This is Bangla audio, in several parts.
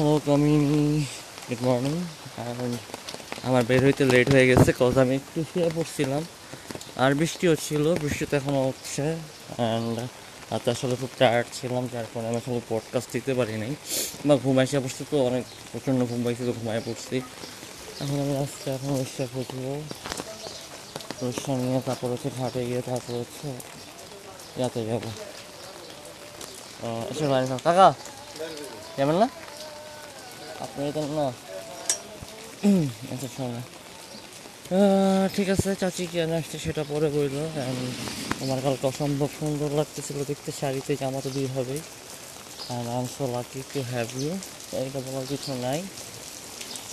হ্যালো কামিনী গুড মর্নিং আমার বের হইতে লেট হয়ে গেছে কজ আমি একটু শুয়ে পড়ছিলাম। আর বৃষ্টিও ছিল, বৃষ্টি তো এখনও হচ্ছে অ্যান্ড রাতে আসলে খুব টায়ার্ড ছিলাম, যার কারণে আমি আসলে পডকাস্ট দিতে পারি নাই। বা ঘুমাই এসে পড়ছি তো অনেক, প্রচণ্ড ঘুম পাইছি তো ঘুমায় পড়ছি। এখন আমি আজকে এখন রিক্সা খুঁজবো রিক্সা নিয়ে তারপর হচ্ছে ঘাটে গিয়ে তারপর হচ্ছে ইয়াতে যাব। এসে বাড়ি। কাকা, যাবেন না? আপনি যেতেন না আচ্ছা শোনো ঠিক আছে, চাচি কেন আসছে সেটা পরে বলল। আমার কালকে অসম্ভব সুন্দর লাগতেছিল দেখতে, শাড়িতে জামা তো দুই হবে আর সো লাকি টু হ্যাভ এটা বলার কিছু নাই।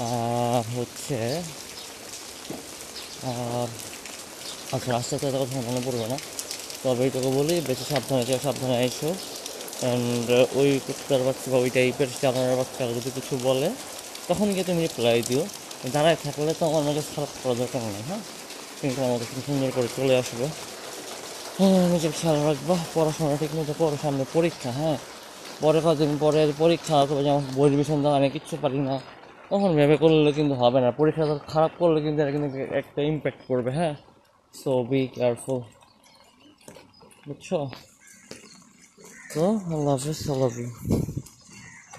আর হচ্ছে, আর আচ্ছা রাস্তাতে এত কথা মনে পড়বে না। তবে এইটুকু বলি, বেশি সাবধানে সাবধানে এসো। অ্যান্ড ওই কুত্তার বাচ্চা বা ওই টাইপের জানার বাচ্চারা যদি কিছু বলে, তখন গিয়ে তুমি রিপ্লাই দিও। দাঁড়ায় থাকলে তো আমার মেজাজ খারাপ করা দরকার নেই হ্যাঁ? কিন্তু আমাদের খুব সুন্দর করে চলে আসবে। হ্যাঁ নিজের খেয়াল রাখবা, পড়াশোনা ঠিক মতো করো, সামনে পরীক্ষা হ্যাঁ? পরে কদিন পরে পরীক্ষা, অথবা যেমন বই রিভিশন দাও আমি কিচ্ছু পারি না। তখন ভেবে করলে কিন্তু হবে না। পরীক্ষা খারাপ করলে কিন্তু এটা কিন্তু একটা ইম্প্যাক্ট করবে হ্যাঁ? সো বি কেয়ারফুল বুঝছ? I love this. I love you.